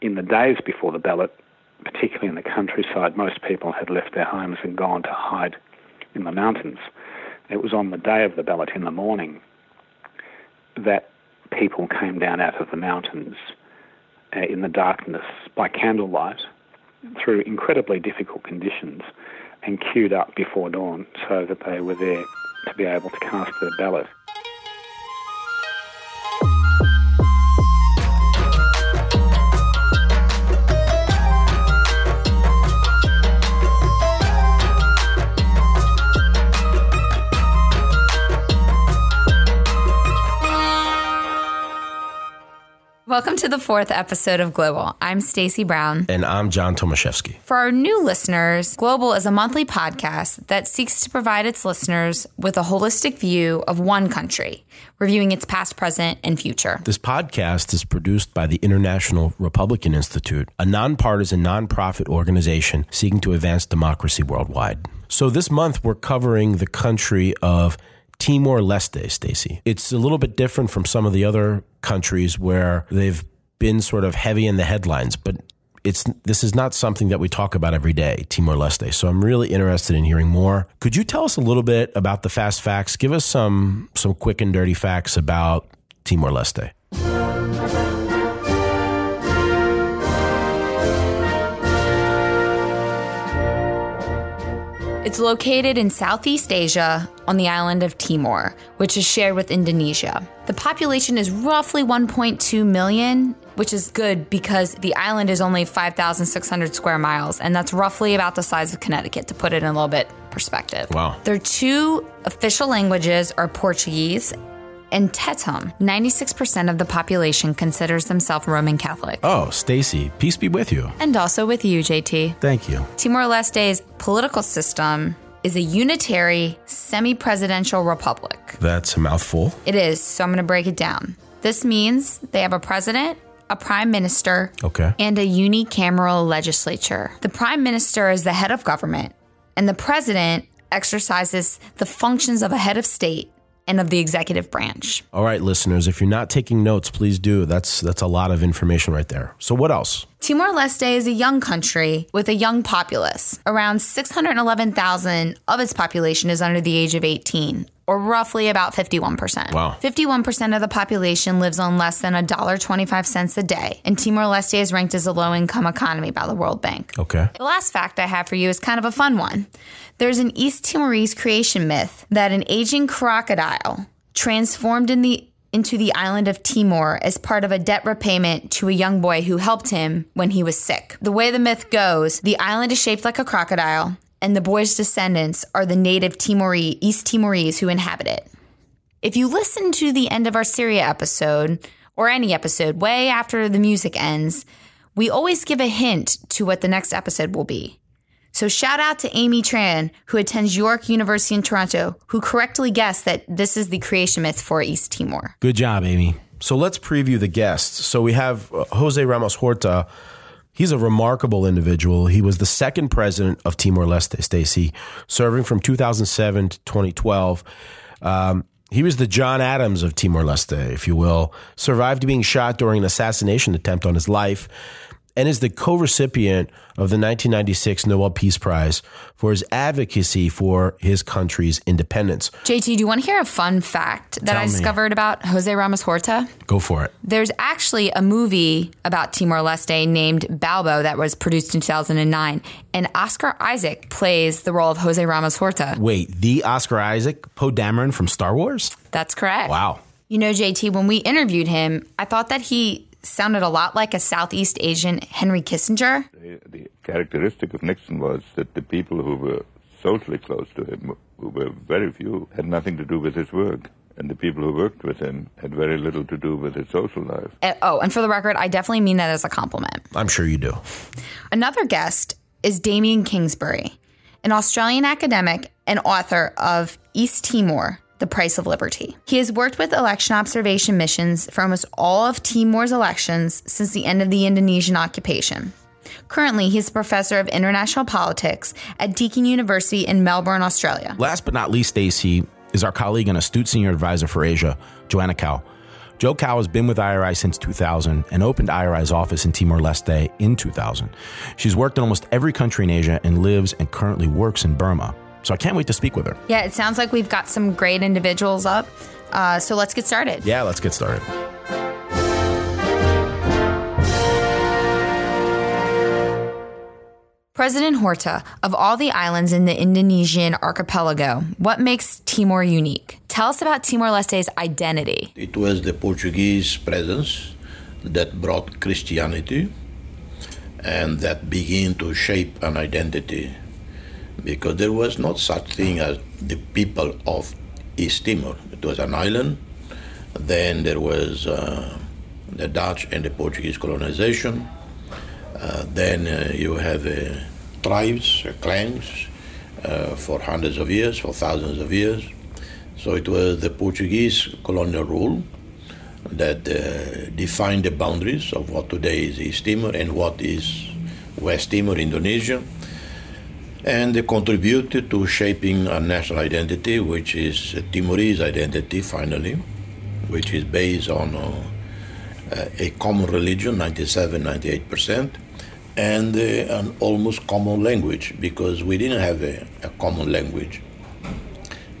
in the days before the ballot, particularly in the countryside, most people had left their homes and gone to hide in the mountains. It was on the day of the ballot in the morning that people came down out of the mountains uh, in the darkness by candlelight through incredibly difficult conditions and queued up before dawn so that they were there to be able to cast their ballot. Welcome to the fourth episode of Global. I'm Stacy Brown. And I'm John Tomaszewski. For our new listeners, Global is a monthly podcast that seeks to provide its listeners with a holistic view of one country, reviewing its past, present, and future. This podcast is produced by the International Republican Institute, a nonpartisan nonprofit organization seeking to advance democracy worldwide. So this month we're covering the country of Timor Leste, Stacy. It's a little bit different from some of the other countries where they've been sort of heavy in the headlines, but it's this is not something that we talk about every day, Timor Leste. So I'm really interested in hearing more. Could you tell us a little bit about the fast facts? Give us some some quick and dirty facts about Timor Leste. It's located in Southeast Asia on the island of Timor, which is shared with Indonesia. The population is roughly 1.2 million, which is good because the island is only 5,600 square miles, and that's roughly about the size of Connecticut to put it in a little bit perspective. Wow. Their two official languages are Portuguese and Tetum. 96% of the population considers themselves Roman Catholic. Oh, Stacy, peace be with you. And also with you, JT. Thank you. Timor Leste's political system is a unitary, semi presidential republic. That's a mouthful. It is, so I'm going to break it down. This means they have a president, a prime minister, Okay. and a unicameral legislature. The prime minister is the head of government, and the president exercises the functions of a head of state and of the executive branch. All right, listeners, if you're not taking notes, please do. That's that's a lot of information right there. So what else? Timor Leste is a young country with a young populace. Around 611,000 of its population is under the age of 18, or roughly about 51%. Wow. 51% of the population lives on less than $1.25 a day, and Timor Leste is ranked as a low income economy by the World Bank. Okay. The last fact I have for you is kind of a fun one. There's an East Timorese creation myth that an aging crocodile transformed in the into the island of Timor as part of a debt repayment to a young boy who helped him when he was sick. The way the myth goes, the island is shaped like a crocodile, and the boy's descendants are the native Timorese, East Timorese who inhabit it. If you listen to the end of our Syria episode, or any episode way after the music ends, we always give a hint to what the next episode will be. So shout out to Amy Tran, who attends York University in Toronto, who correctly guessed that this is the creation myth for East Timor. Good job, Amy. So let's preview the guests. So we have uh, Jose Ramos Horta. He's a remarkable individual. He was the second president of Timor Leste, Stacy, serving from 2007 to 2012. Um, he was the John Adams of Timor Leste, if you will. Survived being shot during an assassination attempt on his life and is the co-recipient of the 1996 Nobel Peace Prize for his advocacy for his country's independence. JT, do you want to hear a fun fact that Tell I me. discovered about Jose Ramos Horta? Go for it. There's actually a movie about Timor Leste named Balibo that was produced in 2009, and Oscar Isaac plays the role of Jose Ramos Horta. Wait, the Oscar Isaac, Poe Dameron from Star Wars? That's correct. Wow. You know, JT, when we interviewed him, I thought that he sounded a lot like a Southeast Asian Henry Kissinger. The, the characteristic of Nixon was that the people who were socially close to him, who were very few, had nothing to do with his work. And the people who worked with him had very little to do with his social life. Uh, oh, and for the record, I definitely mean that as a compliment. I'm sure you do. Another guest is Damien Kingsbury, an Australian academic and author of East Timor, The Price of Liberty. He has worked with election observation missions for almost all of Timor's elections since the end of the Indonesian occupation. Currently, he's a professor of international politics at Deakin University in Melbourne, Australia. Last but not least, Stacy is our colleague and astute senior advisor for Asia, Johanna Kao. Jo Kao has been with IRI since 2000 and opened IRI's office in Timor Leste in 2000. She's worked in almost every country in Asia and lives and currently works in Burma. So I can't wait to speak with her. Yeah, it sounds like we've got some great individuals up. Uh, so let's get started. Yeah, let's get started. President Horta, of all the islands in the Indonesian archipelago, what makes Timor unique? Tell us about Timor Leste's identity. It was the Portuguese presence that brought Christianity and that began to shape an identity because there was not such thing as the people of East Timor. It was an island. Then there was uh, the Dutch and the Portuguese colonization. Uh, then uh, you have uh, tribes, uh, clans, uh, for hundreds of years, for thousands of years. So it was the Portuguese colonial rule that defined the boundaries of what today is East Timor and what is West Timor, Indonesia. And they contributed to shaping a national identity, which is Timorese identity, finally, which is based on uh, a common religion, 97, 98%, and uh, an almost common language because we didn't have a, a common language.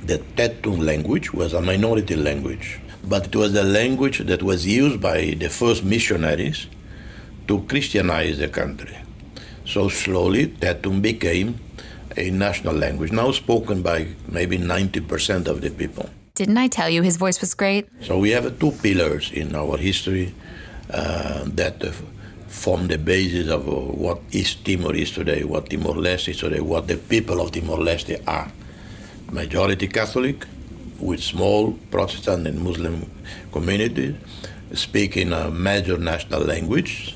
The Tetun language was a minority language, but it was the language that was used by the first missionaries to Christianize the country. So slowly, Tetun became a national language, now spoken by maybe 90% of the people. Didn't I tell you his voice was great? So we have two pillars in our history uh, that uh, form the basis of uh, what East Timor is today, what Timor Leste is today, what the people of Timor Leste are. Majority Catholic, with small Protestant and Muslim communities, speaking a major national language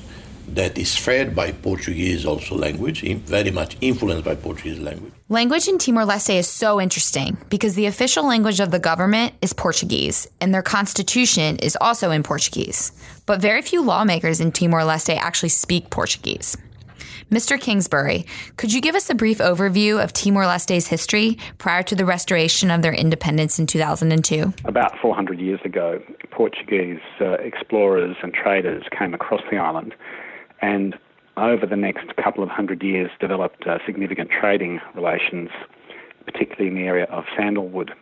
that is fed by Portuguese also language, very much influenced by Portuguese language. Language in Timor Leste is so interesting because the official language of the government is Portuguese and their constitution is also in Portuguese. But very few lawmakers in Timor Leste actually speak Portuguese. Mr. Kingsbury, could you give us a brief overview of Timor Leste's history prior to the restoration of their independence in 2002? About 400 years ago, Portuguese uh, explorers and traders came across the island and over the next couple of hundred years developed uh, significant trading relations, particularly in the area of sandalwood.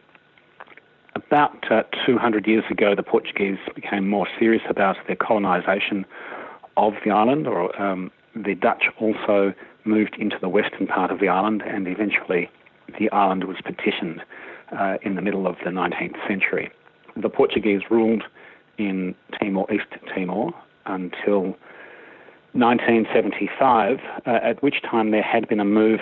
About uh, 200 years ago, the Portuguese became more serious about their colonisation of the island, or um, the Dutch also moved into the western part of the island, and eventually the island was partitioned uh, in the middle of the 19th century. The Portuguese ruled in Timor, East Timor, until 1975, uh, at which time there had been a move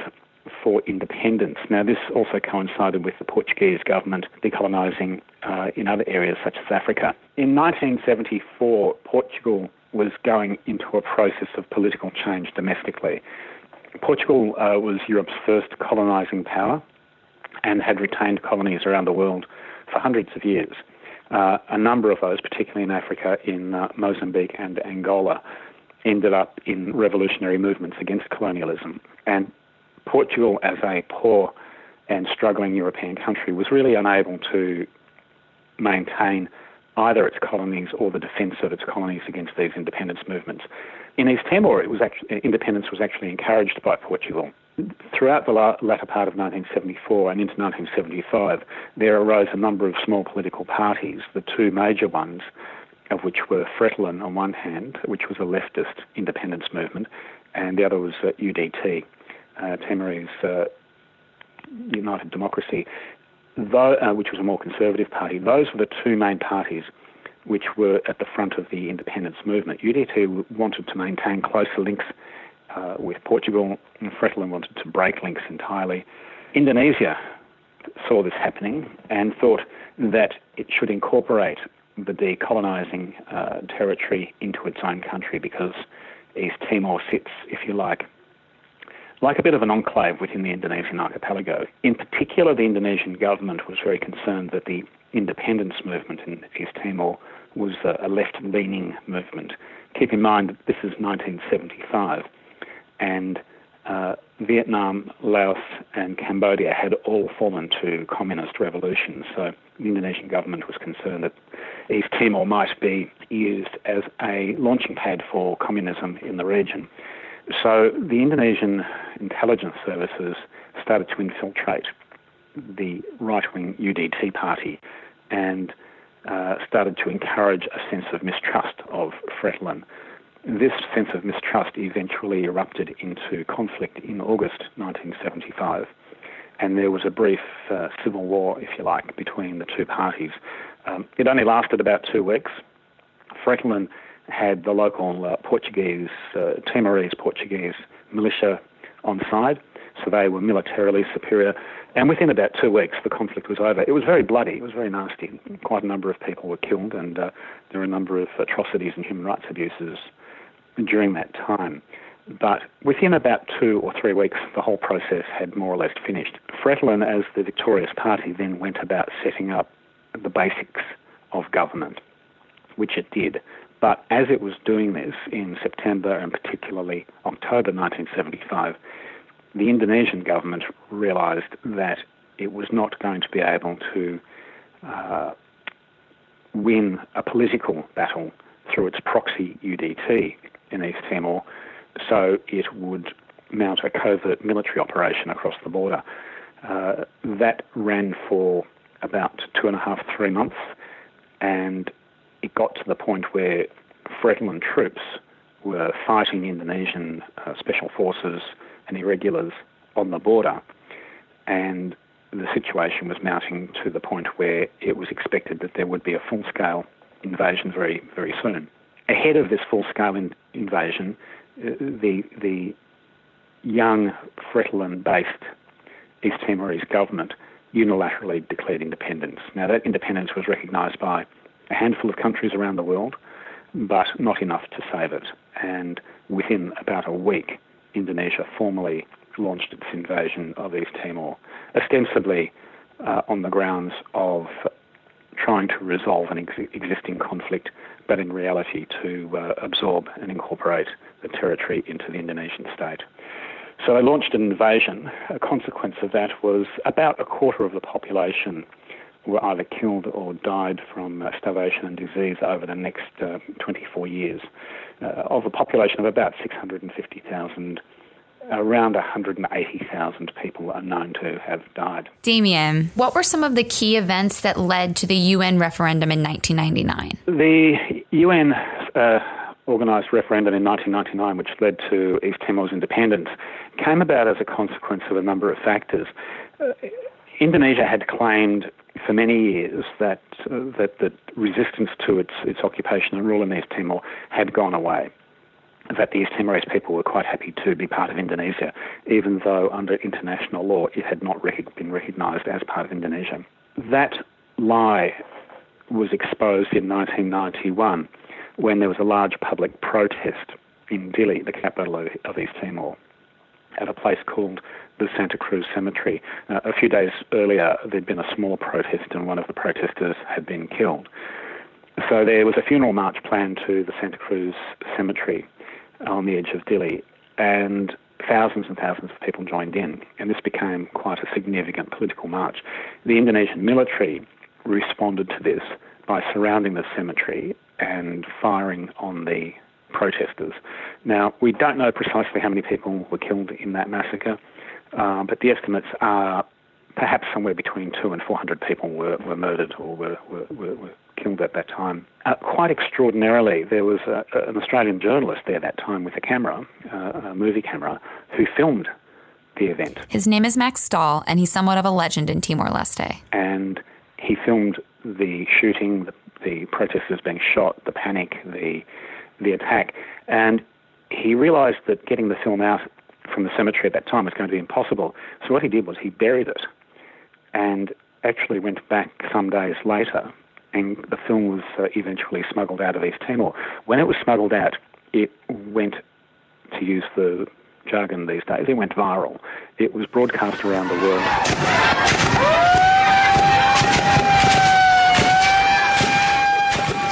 for independence. Now, this also coincided with the Portuguese government decolonising uh, in other areas such as Africa. In 1974, Portugal was going into a process of political change domestically. Portugal uh, was Europe's first colonising power and had retained colonies around the world for hundreds of years. Uh, a number of those, particularly in Africa, in uh, Mozambique and Angola, ended up in revolutionary movements against colonialism. And Portugal, as a poor and struggling European country, was really unable to maintain either its colonies or the defence of its colonies against these independence movements. In East Timor, it was actually, uh, independence was actually encouraged by Portugal. Throughout the latter part of 1974 and into 1975, there arose a number of small political parties. The two major ones of which were Fretilin on one hand, which was a leftist independence movement, and the other was uh, UDT, uh, uh, United Democracy, though, which was a more conservative party. Those were the two main parties which were at the front of the independence movement. UDT wanted to maintain closer links uh, with Portugal, and Fretilin wanted to break links entirely. Indonesia saw this happening and thought that it should incorporate the decolonising uh, territory into its own country because East Timor sits, if you like, like a bit of an enclave within the Indonesian archipelago. In particular, the Indonesian government was very concerned that the independence movement in East Timor was a left leaning movement. Keep in mind that this is 1975 and uh, Vietnam, Laos, and Cambodia had all fallen to communist revolutions. So the Indonesian government was concerned that East Timor might be used as a launching pad for communism in the region. So the Indonesian intelligence services started to infiltrate the right wing UDT party and uh, started to encourage a sense of mistrust of Fretilin. This sense of mistrust eventually erupted into conflict in August 1975, and there was a brief uh, civil war, if you like, between the two parties. Um, it only lasted about two weeks. Fretilin had the local uh, Portuguese, uh, Timorese Portuguese militia on side, so they were militarily superior. And within about two weeks, the conflict was over. It was very bloody. It was very nasty. Quite a number of people were killed, and uh, there were a number of atrocities and human rights abuses during that time. But within about two or three weeks, the whole process had more or less finished. Fretilin, as the victorious party, then went about setting up the basics of government, which it did. But as it was doing this in September and particularly October 1975, the Indonesian government realised that it was not going to be able to uh, win a political battle through its proxy UDT in East Timor, so it would mount a covert military operation across the border. Uh, that ran for about two and a half, three months, and it got to the point where Fretilin troops were fighting Indonesian uh, special forces and irregulars on the border, and the situation was mounting to the point where it was expected that there would be a full-scale invasion very, very soon. Ahead of this full-scale in- invasion, uh, the the young Fretilin-based East Timorese government unilaterally declared independence. Now, that independence was recognised by a handful of countries around the world, but not enough to save it. And within about a week, Indonesia formally launched its invasion of East Timor, ostensibly uh, on the grounds of trying to resolve an ex- existing conflict, but in reality to uh, absorb and incorporate the territory into the Indonesian state. So they launched an invasion. A consequence of that was about a quarter of the population were either killed or died from uh, starvation and disease over the next uh, 24 years. Uh, of a population of about 650,000, around 180,000 people are known to have died. Damien, what were some of the key events that led to the UN referendum in 1999? The UN uh, organised referendum in 1999, which led to East Timor's independence, came about as a consequence of a number of factors. Uh, Indonesia had claimed for many years that uh, that the resistance to its its occupation and rule in East Timor had gone away. That the East Timorese people were quite happy to be part of Indonesia, even though under international law it had not been recognised as part of Indonesia. That lie was exposed in 1991 when there was a large public protest in Dili, the capital of East Timor, at a place called the Santa Cruz Cemetery. Uh, a few days earlier, there'd been a small protest, and one of the protesters had been killed. So there was a funeral march planned to the Santa Cruz Cemetery on the edge of Dili, and thousands and thousands of people joined in, and this became quite a significant political march. The Indonesian military responded to this by surrounding the cemetery and firing on the protesters. Now, we don't know precisely how many people were killed in that massacre. Uh, but the estimates are perhaps somewhere between two and 400 people were, were murdered or were, were, were killed at that time. Uh, quite extraordinarily, there was a, an Australian journalist there that time with a camera, uh, a movie camera, who filmed the event. His name is Max Stahl, and he's somewhat of a legend in Timor Leste. And he filmed the shooting, the, the protesters being shot, the panic, the the attack, and he realised that getting the film out from the cemetery at that time was going to be impossible. So what he did was he buried it and actually went back some days later and the film was uh, eventually smuggled out of East Timor. When it was smuggled out, it went, to use the jargon these days, it went viral. It was broadcast around the world.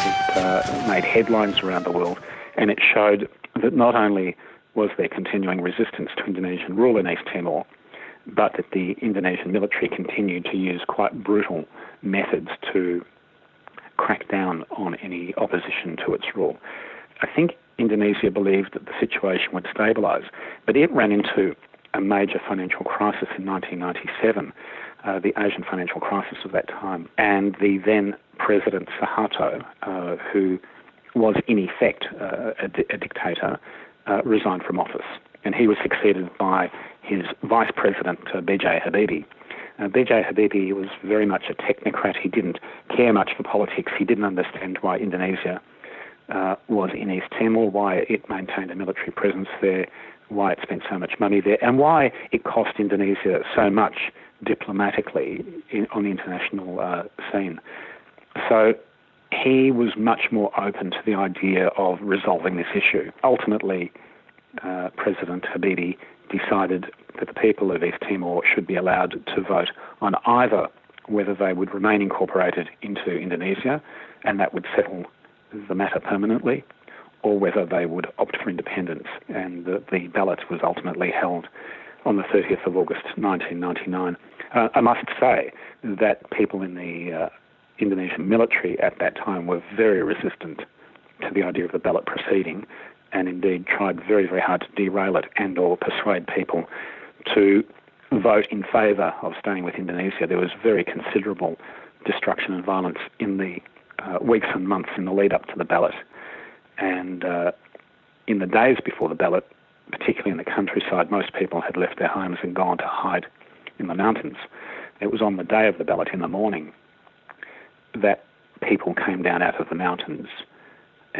It uh, made headlines around the world, and it showed that not only was there continuing resistance to Indonesian rule in East Timor, but that the Indonesian military continued to use quite brutal methods to crack down on any opposition to its rule. I think Indonesia believed that the situation would stabilise, but it ran into a major financial crisis in 1997, uh, the Asian financial crisis of that time, and the then President Suharto, uh, who was in effect uh, a, di- a, dictator, uh, resigned from office, and he was succeeded by his vice president uh, B.J. Habibie. Uh, B.J. Habibie was very much a technocrat. He didn't care much for politics. He didn't understand why Indonesia uh, was in East Timor, why it maintained a military presence there, why it spent so much money there, and why it cost Indonesia so much diplomatically in, on the international uh, scene. So he was much more open to the idea of resolving this issue. Ultimately, uh, President Habibie decided that the people of East Timor should be allowed to vote on either whether they would remain incorporated into Indonesia, and that would settle the matter permanently, or whether they would opt for independence. And the, the ballot was ultimately held on the 30th of August 1999. Uh, I must say that people in the uh, Indonesian military at that time were very resistant to the idea of the ballot proceeding and indeed tried very, very hard to derail it and or persuade people to vote in favour of staying with Indonesia. There was very considerable destruction and violence in the uh, weeks and months in the lead up to the ballot. And uh, in the days before the ballot, particularly in the countryside, most people had left their homes and gone to hide in the mountains. It was on the day of the ballot in the morning that people came down out of the mountains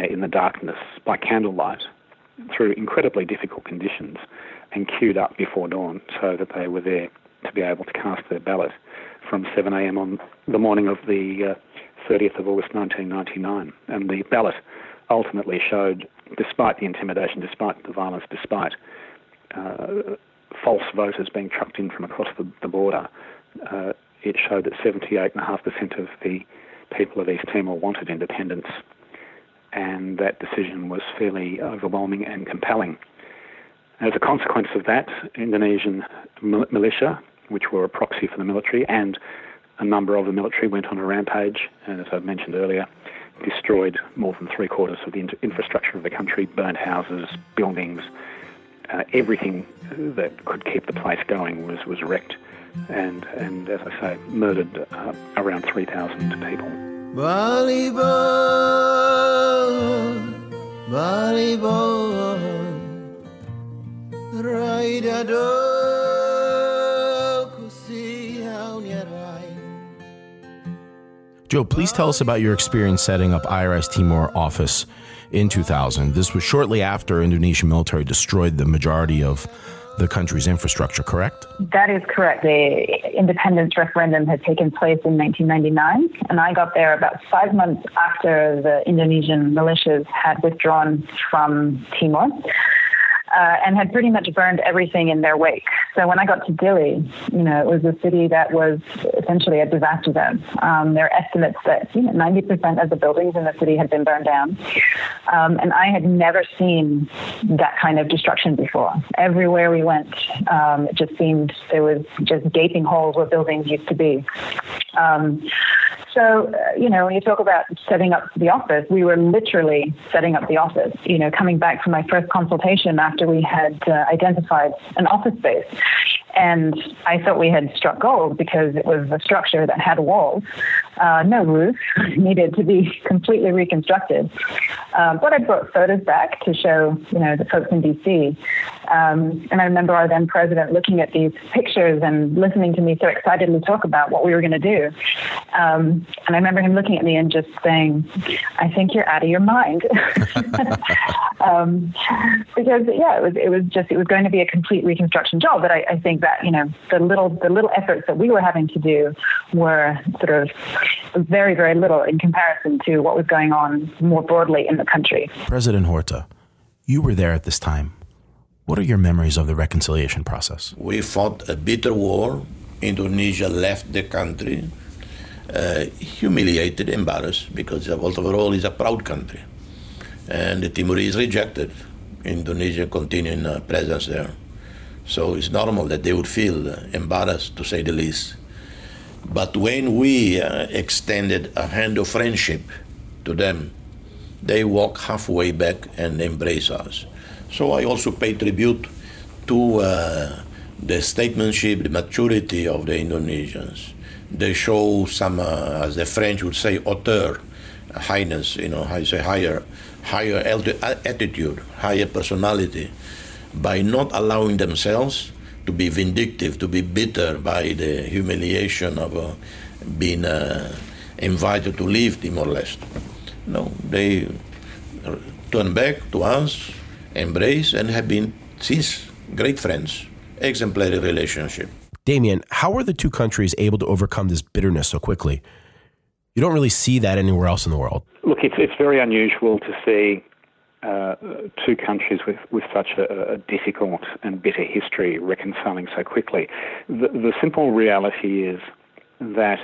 in the darkness by candlelight through incredibly difficult conditions and queued up before dawn so that they were there to be able to cast their ballot from 7 a.m. on the morning of the uh, 30th of August 1999. And the ballot ultimately showed, despite the intimidation, despite the violence, despite uh, false voters being trucked in from across the, the border, uh, it showed that 78.5% of the people of East Timor wanted independence, and that decision was fairly overwhelming and compelling. As a consequence of that, Indonesian militia, which were a proxy for the military, and a number of the military went on a rampage, and as I mentioned earlier, destroyed more than three quarters of the infrastructure of the country, burned houses, buildings, uh, everything that could keep the place going was, was wrecked, and, and as I say, murdered uh, around 3,000 people. Joe, please tell us about your experience setting up IRI's Timor office in 2000. This was shortly after Indonesian military destroyed the majority of the country's infrastructure, correct? That is correct. The independence referendum had taken place in 1999, and I got there about five months after the Indonesian militias had withdrawn from Timor uh, and had pretty much burned everything in their wake. So when I got to Dili, you know, it was a city that was essentially a disaster zone. Um, there are estimates that you know, 90% of the buildings in the city had been burned down. Um, and I had never seen that kind of destruction before. Everywhere we went, um, it just seemed there was just gaping holes where buildings used to be. Um, so, uh, you know, when you talk about setting up the office, we were literally setting up the office. You know, coming back from my first consultation after we had uh, identified an office space. And I thought we had struck gold because it was a structure that had walls, uh, no roof, needed to be completely reconstructed. Um, but I brought photos back to show, you know, the folks in DC. Um, and I remember our then president looking at these pictures and listening to me so excitedly talk about what we were going to do. Um, and I remember him looking at me and just saying, "I think you're out of your mind," um, because yeah, it was it was just it was going to be a complete reconstruction job. But I, I think that you know the little the little efforts that we were having to do were sort of very very little in comparison to what was going on more broadly in the country. President Horta, you were there at this time. What are your memories of the reconciliation process? We fought a bitter war. Indonesia left the country uh, humiliated, embarrassed, because overall is a proud country. And the Timorese rejected Indonesia continuing uh, presence there. So it's normal that they would feel embarrassed, to say the least. But when we uh, extended a hand of friendship to them, they walk halfway back and embrace us. So I also pay tribute to uh, the statesmanship, the maturity of the Indonesians. They show some, uh, as the French would say, hauteur, highness, you know, you say higher, higher attitude, higher personality, by not allowing themselves to be vindictive, to be bitter by the humiliation of uh, being uh, invited to leave Timor Leste. No, they turn back to us, embrace, and have been since great friends, exemplary relationship. Damien, how were the two countries able to overcome this bitterness so quickly? You don't really see that anywhere else in the world. Look, it's, it's very unusual to see uh, two countries with, with such a, a, difficult and bitter history reconciling so quickly. The, the simple reality is that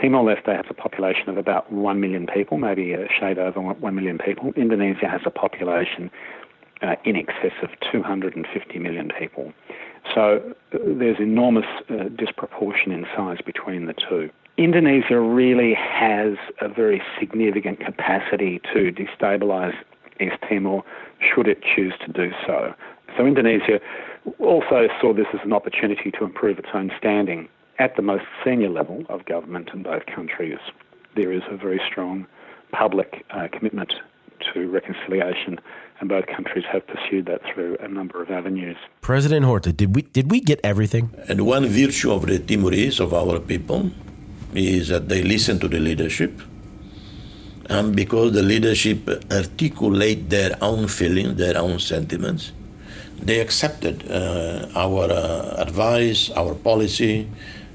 Timor Leste has a population of about 1 million people, maybe a shade over 1 million people. Indonesia has a population uh, in excess of 250 million people. So uh, there's enormous uh, disproportion in size between the two. Indonesia really has a very significant capacity to destabilize East Timor should it choose to do so. So Indonesia also saw this as an opportunity to improve its own standing at the most senior level of government in both countries. There is a very strong public uh, commitment to reconciliation, and both countries have pursued that through a number of avenues. President Horta, did we did we get everything? And one virtue of the Timorese of our people is that they listen to the leadership and because the leadership articulate their own feelings, their own sentiments, they accepted uh, our uh, advice, our policy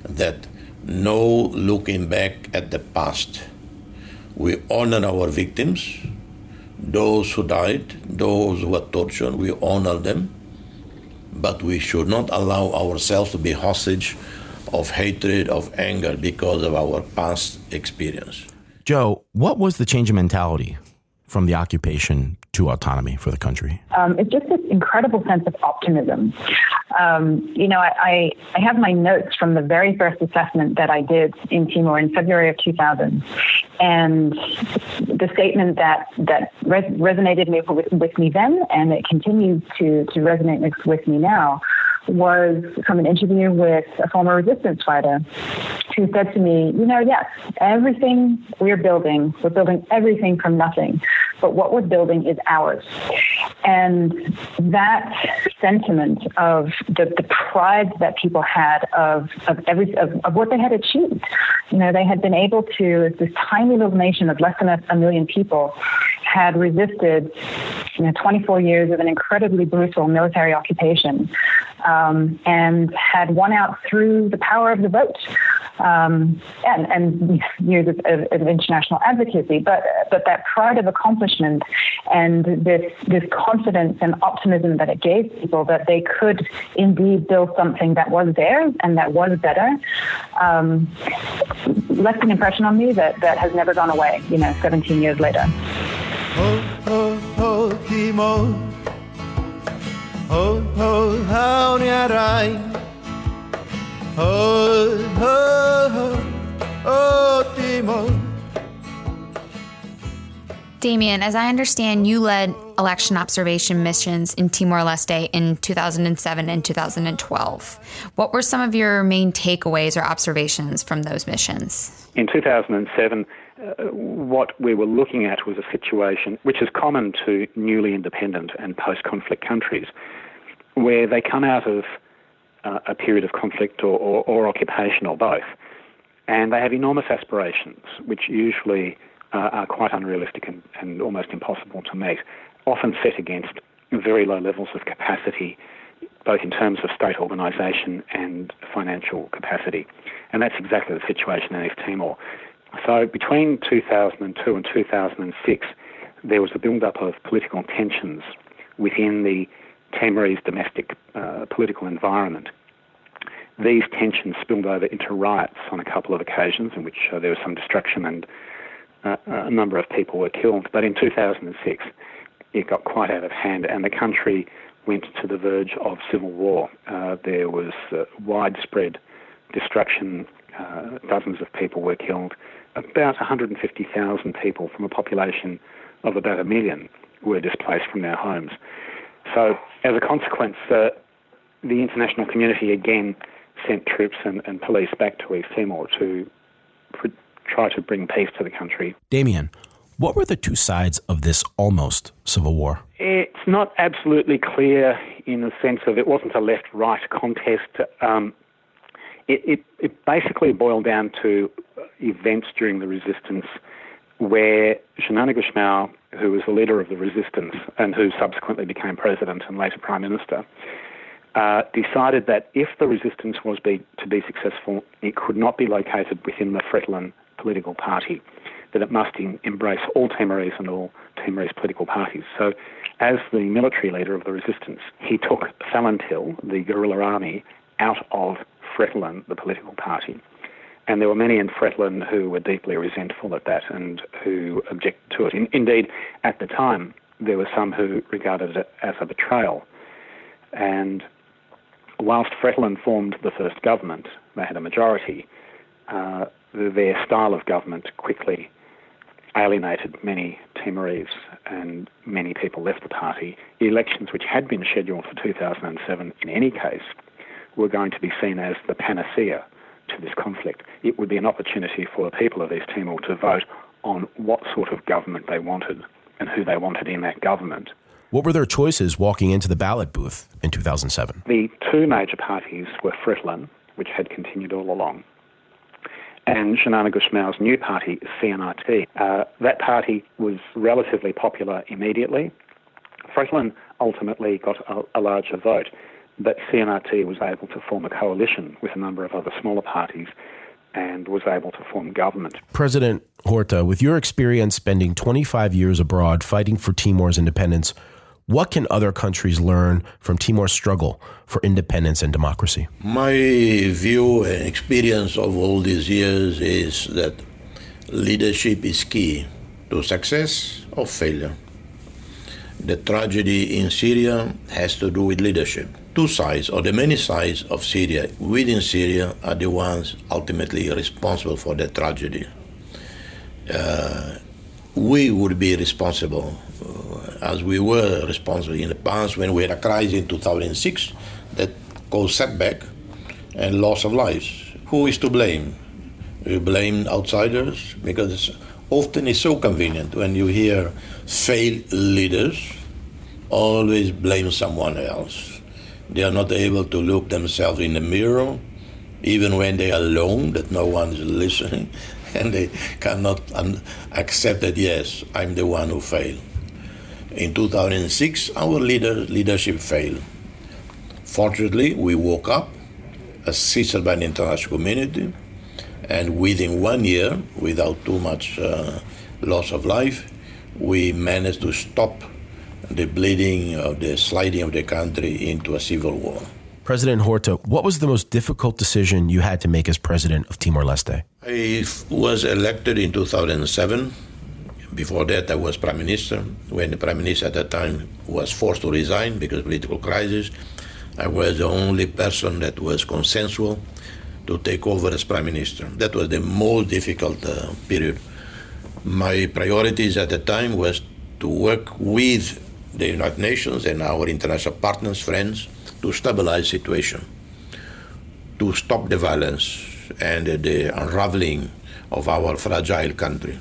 that no looking back at the past. We honor our victims, those who died, those who were tortured, we honor them, but we should not allow ourselves to be hostage of hatred, of anger because of our past experience. Joe, what was the change in mentality from the occupation to autonomy for the country? Um, it's just this incredible sense of optimism. Um, you know, I, I, have my notes from the very first assessment that I did in Timor in February of 2000. And the statement that, that res- resonated with, with, me then, and it continues to, to resonate with, with me now, was from an interview with a former resistance fighter who said to me, You know, yes, everything we're building, we're building everything from nothing, but what we're building is ours. And that sentiment of the, the pride that people had of, of, every, of, of what they had achieved, you know, they had been able to, this tiny little nation of less than a, a million people, had resisted you know, 24 years of an incredibly brutal military occupation um, and had won out through the power of the vote um, and, and, years of, of, of, international advocacy. But but that pride of accomplishment and this this confidence and optimism that it gave people that they could indeed build something that was theirs and that was better um, left an impression on me that, that has never gone away. You know, 17 years later. Oh, oh, oh, ho ho how rai ho ho ho oh Timo Damien, as I understand, you led election observation missions in Timor Leste in 2007 and 2012. What were some of your main takeaways or observations from those missions? In 2007, uh, what we were looking at was a situation which is common to newly independent and post conflict countries, where they come out of uh, a period of conflict or, or, or, occupation or both, and they have enormous aspirations, which usually uh, are quite unrealistic and, and almost impossible to meet, often set against very low levels of capacity both in terms of state organisation and financial capacity. And that's exactly the situation in East Timor. So between 2002 and 2006, there was a build-up of political tensions within the Timorese domestic uh, political environment. These tensions spilled over into riots on a couple of occasions in which uh, there was some destruction and uh, a number of people were killed. But in 2006, it got quite out of hand and the country went to the verge of civil war. Uh, there was uh, widespread destruction. Uh, dozens of people were killed. About 150,000 people from a population of about a million were displaced from their homes. So, as a consequence, uh, the international community again sent troops and, and police back to East Timor to pr- try to bring peace to the country. Damien, what were the two sides of this almost civil war? It's not absolutely clear in the sense of it wasn't a left right contest. Um, it, it, it, basically boiled down to events during the resistance where Xanana Gusmão, who was the leader of the resistance and who subsequently became president and later prime minister, uh, decided that if the resistance was be, to be successful, it could not be located within the Fretilin political party, that it must in, embrace all Timorese and all Timorese political parties. So, as the military leader of the resistance, he took Falintil, the guerrilla army, out of Fretilin, the political party. And there were many in Fretilin who were deeply resentful at that and who objected to it. In, indeed, at the time, there were some who regarded it as a betrayal. And whilst Fretilin formed the first government, they had a majority, uh, their style of government quickly alienated many Timorese and many people left the party. The elections, which had been scheduled for 2007 in any case, were going to be seen as the panacea to this conflict. It would be an opportunity for the people of East Timor to vote on what sort of government they wanted and who they wanted in that government. What were their choices walking into the ballot booth in 2007? The two major parties were Fretilin, which had continued all along, and Xanana Gusmão's new party, CNRT. Uh, that party was relatively popular immediately. Fretilin ultimately got a, a larger vote, but CNRT was able to form a coalition with a number of other smaller parties and was able to form government. President Horta, with your experience spending 25 years abroad fighting for Timor's independence, what can other countries learn from Timor's struggle for independence and democracy? My view and experience of all these years is that leadership is key to success or failure. The tragedy in Syria has to do with leadership. Two sides, or the many sides of Syria within Syria, are the ones ultimately responsible for the tragedy. Uh, we would be responsible as we were responsible in the past when we had a crisis in 2006 that caused setback and loss of lives. Who is to blame? We blame outsiders because it's, often it's so convenient when you hear failed leaders always blame someone else. They are not able to look themselves in the mirror, even when they are alone, that no one is listening, and they cannot accept that, yes, I'm the one who failed. In 2006, our leader, leadership failed. Fortunately, we woke up, assisted by the international community, and within one year, without too much uh, loss of life, we managed to stop the bleeding of the sliding of the country into a civil war. President Horta, what was the most difficult decision you had to make as president of Timor Leste? I was elected in 2007 before that, I was prime minister. When the prime minister at that time was forced to resign because of political crisis, I was the only person that was consensual to take over as prime minister. That was the most difficult uh, period. My priorities at the time was to work with the United Nations and our international partners, friends, to stabilize the situation, to stop the violence and the unraveling of our fragile country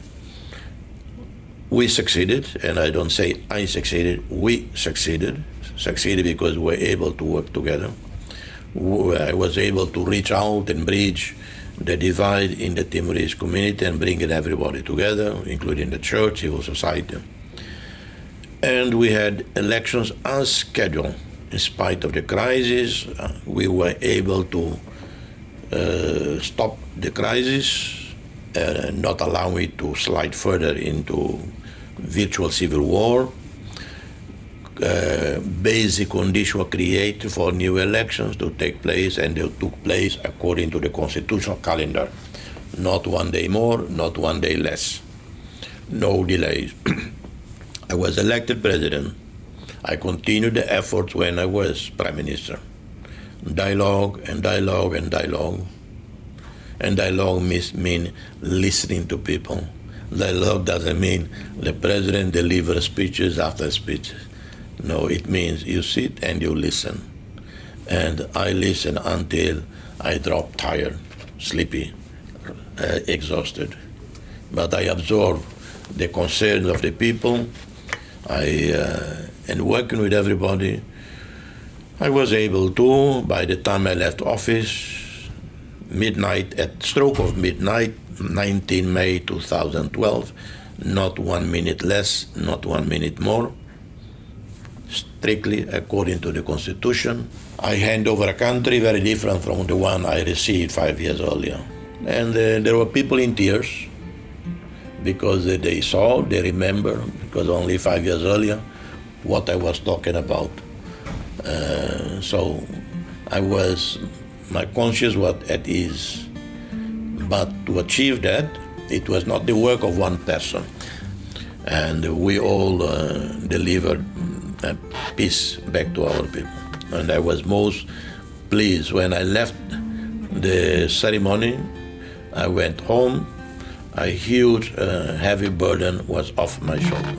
we succeeded, and I don't say I succeeded, we succeeded. Succeeded because we were able to work together. I was able to reach out and bridge the divide in the Timorese community and bring everybody together, including the church, civil society. And we had elections as scheduled. In spite of the crisis, uh, we were able to uh, stop the crisis uh, not allow it to slide further into virtual civil war. Uh, basic conditions were created for new elections to take place, and they took place according to the constitutional calendar. Not one day more, not one day less. No delays. I was elected president. I continued the efforts when I was prime minister. Dialogue and dialogue and dialogue And dialogue means mean listening to people. Dialogue doesn't mean the president delivers speeches after speeches. No, it means you sit and you listen. And I listen until I drop tired, sleepy, uh, exhausted. But I absorb the concerns of the people. I uh, and working with everybody. I was able to, by the time I left office, midnight at stroke of midnight, 19 May 2012, not one minute less, not one minute more, strictly according to the Constitution. I hand over a country very different from the one I received five years earlier. And uh, there were people in tears because they saw, they remember, because only five years earlier, what I was talking about. Uh, so I was, my conscience was at ease. But to achieve that, it was not the work of one person. And we all uh, delivered uh, peace back to our people. And I was most pleased when I left the ceremony. I went home. A huge, uh, heavy burden was off my shoulder.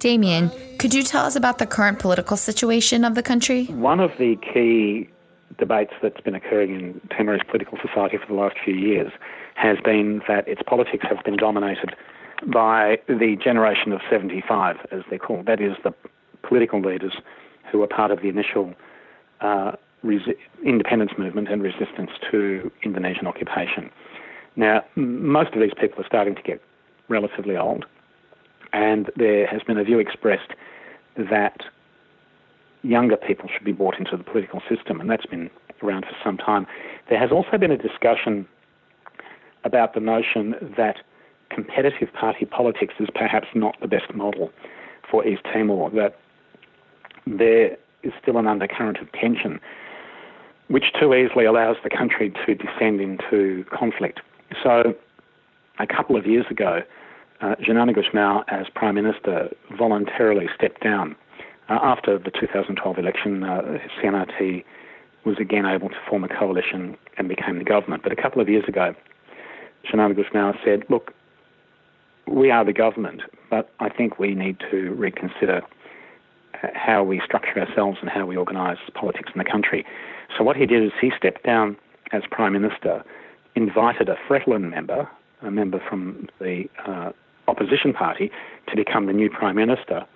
Damien, could you tell us about the current political situation of the country? One of the key debates that's been occurring in Timorese political society for the last few years has been that its politics have been dominated by the generation of 75, as they're called. That is, the political leaders who were part of the initial uh, resi- independence movement and resistance to Indonesian occupation. Now, most of these people are starting to get relatively old, and there has been a view expressed that younger people should be brought into the political system, and that's been around for some time. There has also been a discussion about the notion that competitive party politics is perhaps not the best model for East Timor, that there is still an undercurrent of tension which too easily allows the country to descend into conflict. So, a couple of years ago, uh, Xanana Gusmao, as Prime Minister, voluntarily stepped down. Uh, after the 2012 election, uh, CNRT was again able to form a coalition and became the government. But a couple of years ago, Xanana Gusmao said, look, we are the government, but I think we need to reconsider how we structure ourselves and how we organise politics in the country. So what he did is he stepped down as Prime Minister, invited a Fretilin member, a member from the uh, opposition party, to become the new Prime Minister,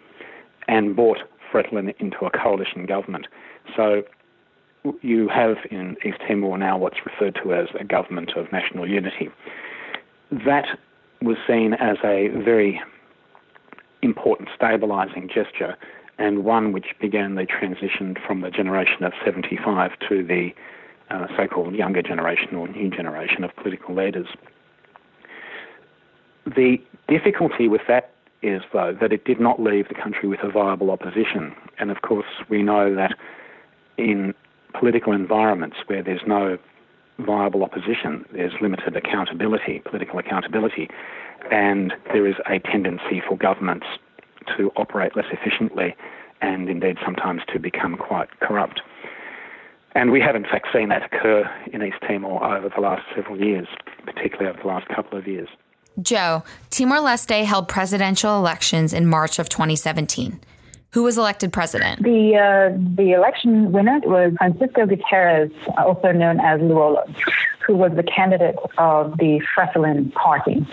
and brought Fretilin into a coalition government. So you have in East Timor now what's referred to as a government of national unity. That was seen as a very important stabilising gesture and one which began the transition from the generation of 75 to the uh, so called younger generation or new generation of political leaders. The difficulty with that is, though, that it did not leave the country with a viable opposition. And of course, we know that in political environments where there's no viable opposition, there's limited accountability, political accountability, and there is a tendency for governments to operate less efficiently and indeed sometimes to become quite corrupt. And we have in fact seen that occur in East Timor over the last several years, particularly over the last couple of years. Jo, Timor Leste held presidential elections in March of 2017. Who was elected president? The uh, the election winner was Francisco Guterres, also known as Luolo, who was the candidate of the Fretilin Party.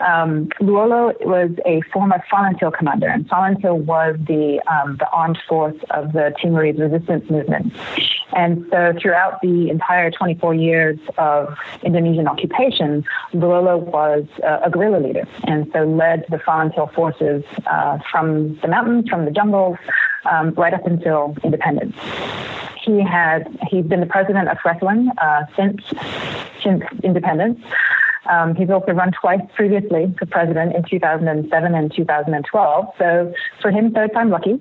Um, Luolo was a former Falintil commander, and Falintil was the um, the armed force of the Timorese resistance movement. And so, throughout the entire 24 years of Indonesian occupation, Luolo was uh, a guerrilla leader, and so led the Falintil forces uh, from the mountains, from the jungles, um, right up until independence. He had he's been the president of Fretilin uh, since since independence. Um, he's also run twice previously for president in 2007 and 2012. So for him, third time lucky.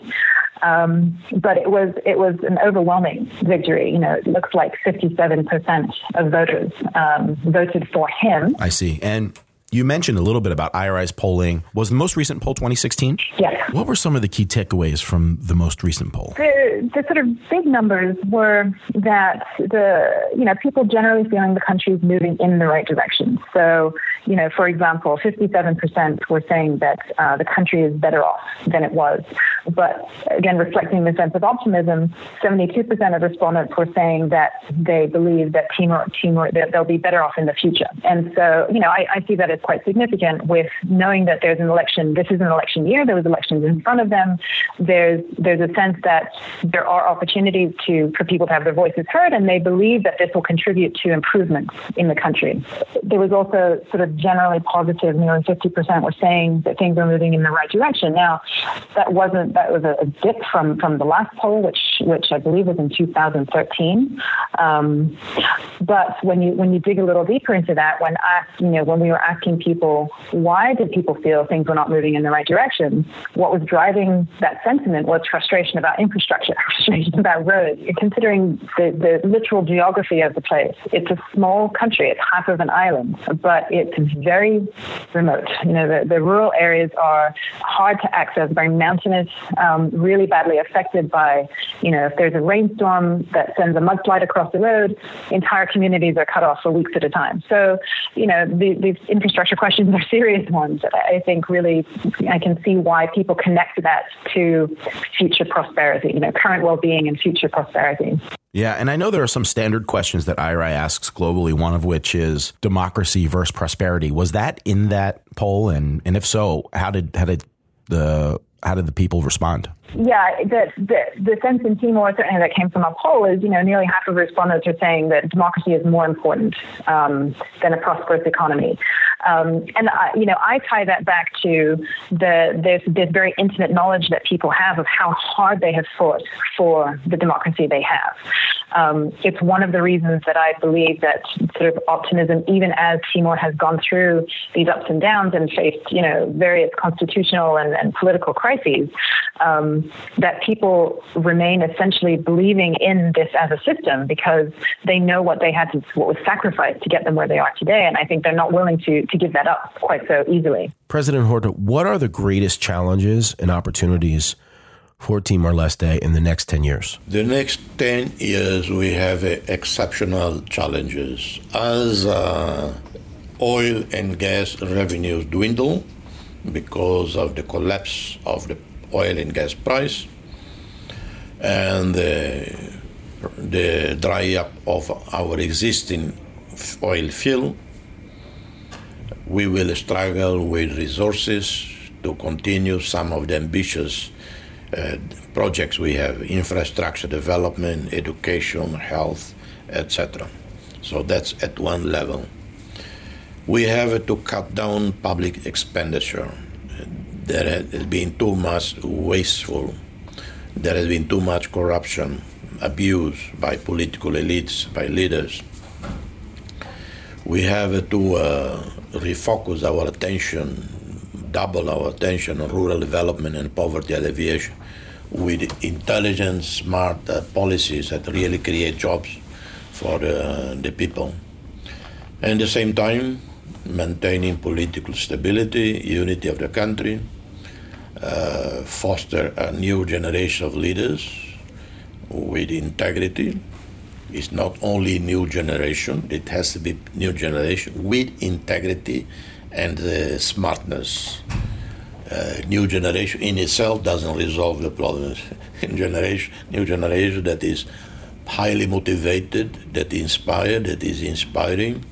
Um, but it was it was an overwhelming victory. You know, it looks like 57% of voters um, voted for him. I see. And you mentioned a little bit about IRI's polling. Was the most recent poll 2016? Yes. What were some of the key takeaways from the most recent poll? The, the sort of big numbers were that the you know people generally feeling the country is moving in the right direction. So you know, for example, 57% were saying that uh, the country is better off than it was. But again, reflecting the sense of optimism, 72% of respondents were saying that they believe that Timor, Timor that they'll be better off in the future. And so, you know, I, I see that as quite significant with knowing that there's an election. This is an election year. There was elections in front of them. There's there's a sense that there are opportunities to for people to have their voices heard, and they believe that this will contribute to improvements in the country. There was also sort of generally positive. Nearly 50% were saying that things are moving in the right direction. Now, that wasn't that was a dip from from the last poll, which which I believe was in 2013. Um, but when you when you dig a little deeper into that, when asked, you know, when we were asking people why did people feel things were not moving in the right direction, what was driving that sentiment was frustration about infrastructure, frustration about roads. Considering the, the literal geography of the place, it's a small country. It's half of an island, but it's very remote. You know, the, the rural areas are hard to access, very mountainous, um, really badly affected by, you know, if there's a rainstorm that sends a mudslide across the road, entire communities are cut off for weeks at a time. So, you know, the, these infrastructure questions are serious ones. I think really I can see why people connect that to future prosperity, you know, current well-being and future prosperity. Yeah, and I know there are some standard questions that IRI asks globally, one of which is democracy versus prosperity. Was that in that poll and and if so, how did how did the how did the people respond? Yeah, the, the, the sense in Timor, certainly that came from a poll, is you know nearly half of respondents are saying that democracy is more important um, than a prosperous economy. Um, and I, you know, I tie that back to the there's this very intimate knowledge that people have of how hard they have fought for the democracy they have. Um, it's one of the reasons that I believe that sort of optimism, even as Timor has gone through these ups and downs and faced, you know, various constitutional and, and political crises, um, that people remain essentially believing in this as a system because they know what they had to, what was sacrificed to get them where they are today, and I think they're not willing to to give that up quite so easily. President Horta, what are the greatest challenges and opportunities? for Timor Leste in the next 10 years? The next 10 years, we have uh, exceptional challenges. As uh, oil and gas revenues dwindle because of the collapse of the oil and gas price and the, the dry up of our existing oil field, we will struggle with resources to continue some of the ambitious uh, projects we have infrastructure development, education, health, etc. So that's at one level. We have to cut down public expenditure. There has been too much wasteful. There has been too much corruption, abuse by political elites, by leaders. We have to uh, refocus our attention, double our attention on rural development and poverty alleviation with intelligent, smart uh, policies that really create jobs for uh, the people. And at the same time, maintaining political stability, unity of the country, uh, foster a new generation of leaders with integrity. It's not only new generation, it has to be new generation with integrity and uh, smartness uh, new generation in itself doesn't resolve the problems. Generation, new generation that is highly motivated, that is inspired, that is inspiring,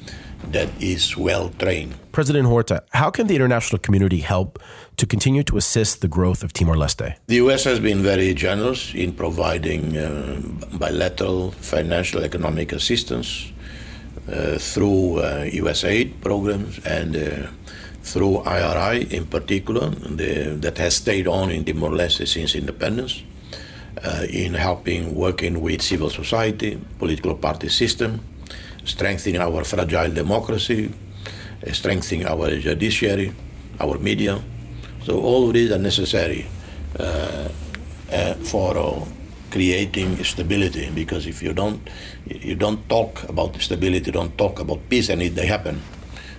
that is well trained. President Horta, how can the international community help to continue to assist the growth of Timor Leste? The U.S. has been very generous in providing uh, bilateral financial economic assistance uh, through U.S. Uh, aid programs and uh, through IRI in particular, the, that has stayed on in Timor Leste since independence, uh, in helping working with civil society, political party system, strengthening our fragile democracy, uh, strengthening our judiciary, our media. So all of these are necessary uh, uh, for uh, creating stability. Because if you don't, you don't talk about stability, don't talk about peace, and it they happen.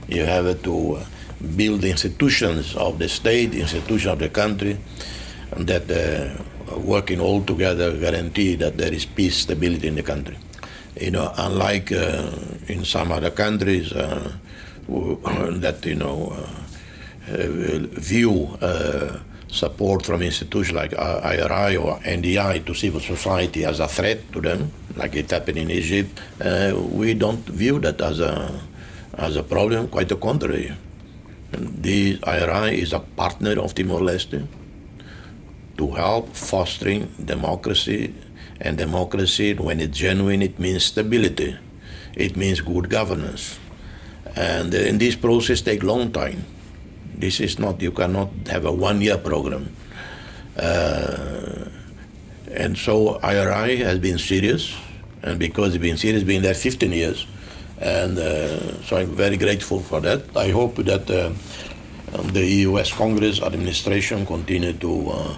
You have to uh, build institutions of the state, institutions of the country, and that uh, working all together guarantee that there is peace, stability in the country. You know, unlike uh, in some other countries uh, that you know view support from institutions like IRI or NDI to civil society as a threat to them, like it happened in Egypt, uh, we don't view that as a as a problem. Quite the contrary. The IRI is a partner of Timor-Leste to help fostering democracy, and democracy, when it's genuine, it means stability. It means good governance, and in this process take long time this is not, you cannot have a one year program. Uh, and so IRI has been serious, and because it's been serious, been there 15 years. And uh, so I'm very grateful for that. I hope that uh, the U.S. Congress administration continue to uh,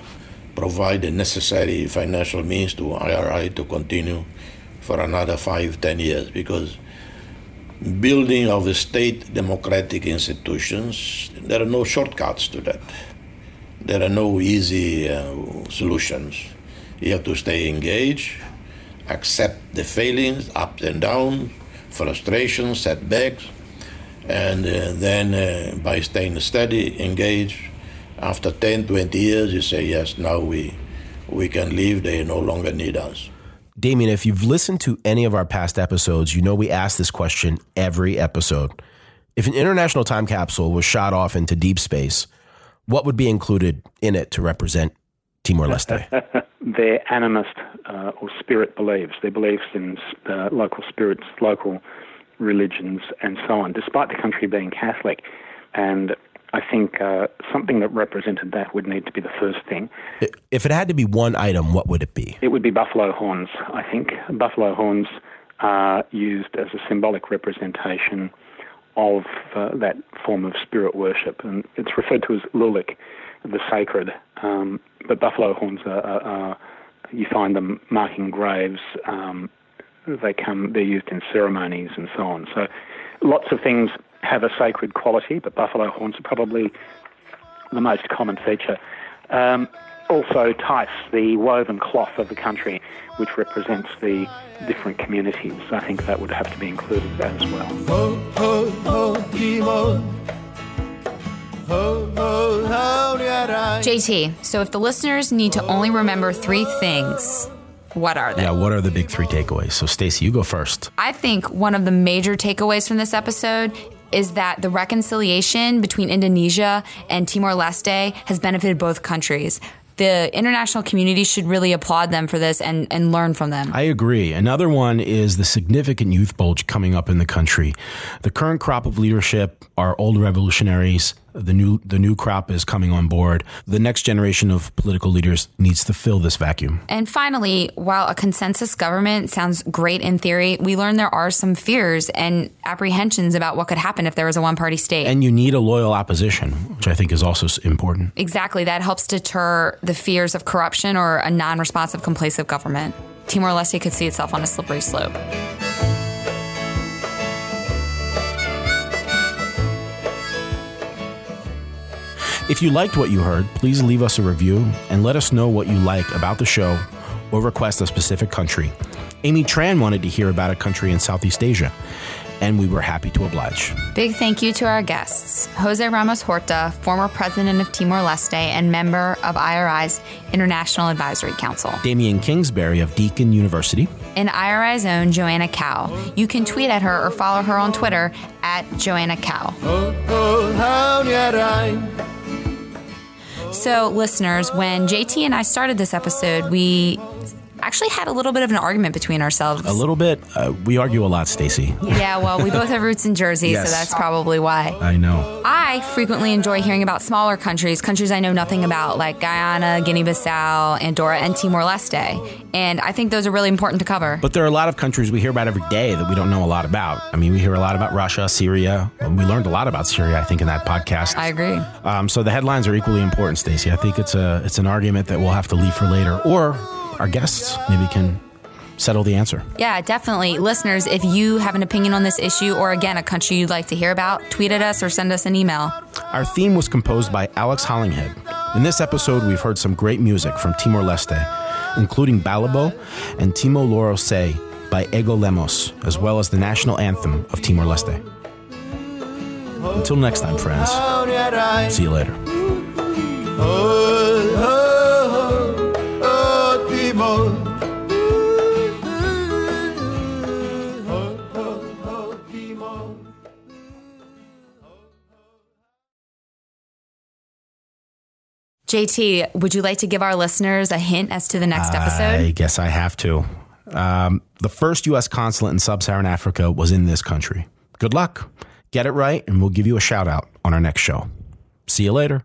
provide the necessary financial means to IRI to continue for another five, ten years because building of the state democratic institutions, there are no shortcuts to that. There are no easy uh, solutions. You have to stay engaged, accept the failings, ups and downs, frustrations, setbacks, and uh, then uh, by staying steady, engaged, after 10, 20 years, you say, yes, now we, we can leave, they no longer need us. Damien, if you've listened to any of our past episodes, you know we ask this question every episode. If an international time capsule was shot off into deep space, what would be included in it to represent Timor Leste? their animist uh, or spirit beliefs, their beliefs in uh, local spirits, local religions, and so on, despite the country being Catholic. And I think uh, something that represented that would need to be the first thing. If it had to be one item, what would it be? It would be buffalo horns, I think. Buffalo horns are used as a symbolic representation of uh, that form of spirit worship, and it's referred to as lulik, the sacred. Um, but buffalo horns are, are, are, you find them marking graves. Um, they come, they're used in ceremonies and so on. So, lots of things have a sacred quality, but buffalo horns are probably the most common feature. Um, also, tais, the woven cloth of the country, which represents the different communities. I think that would have to be included as well. JT, so if the listeners need to only remember three things, what are they? Yeah, what are the big three takeaways? So, Stacy, you go first. I think one of the major takeaways from this episode is that the reconciliation between Indonesia and Timor Leste has benefited both countries the international community should really applaud them for this and, and learn from them. I agree. Another one is the significant youth bulge coming up in the country. The current crop of leadership are old revolutionaries the new the new crop is coming on board. The next generation of political leaders needs to fill this vacuum. And finally, while a consensus government sounds great in theory, we learn there are some fears and apprehensions about what could happen if there was a one party state. And you need a loyal opposition, which I think is also important. Exactly. That helps deter the fears of corruption or a non responsive, complacent government. Timor Leste could see itself on a slippery slope. If you liked what you heard, please leave us a review and let us know what you like about the show or request a specific country. Amy Tran wanted to hear about a country in Southeast Asia, and we were happy to oblige. Big thank you to our guests Jose Ramos Horta, former president of Timor Leste and member of IRI's International Advisory Council, Damien Kingsbury of Deakin University, and IRI's own Johanna Kao. You can tweet at her or follow her on Twitter at Joanna oh, so, listeners, when JT and I started this episode, we actually had a little bit of an argument between ourselves. A little bit. Uh, we argue a lot, Stacy. Yeah, well, we both have roots in Jersey, Yes. so that's probably why. I know. I frequently enjoy hearing about smaller countries, countries I know nothing about, like Guyana, Guinea Bissau, Andorra, and Timor Leste. And I think those are really important to cover. But there are a lot of countries we hear about every day that we don't know a lot about. I mean, we hear a lot about Russia, Syria. We learned a lot about Syria, I think, in that podcast. I agree. Um, so the headlines are equally important, Stacey. I think it's a it's an argument that we'll have to leave for later, or our guests maybe can settle the answer. Yeah, definitely. Listeners, if you have an opinion on this issue or again a country you'd like to hear about, tweet at us or send us an email. Our theme was composed by Alex Hollinghead. In this episode, we've heard some great music from Timor Leste, including Balibo and Timo Loro Se by Ego Lemos, as well as the national anthem of Timor Leste. Until next time, friends. See you later. Oh, JT, would you like to give our listeners a hint as to the next episode? I guess I have to. Um, the first U.S. consulate in sub Saharan Africa was in this country. Good luck. Get it right, and we'll give you a shout out on our next show. See you later.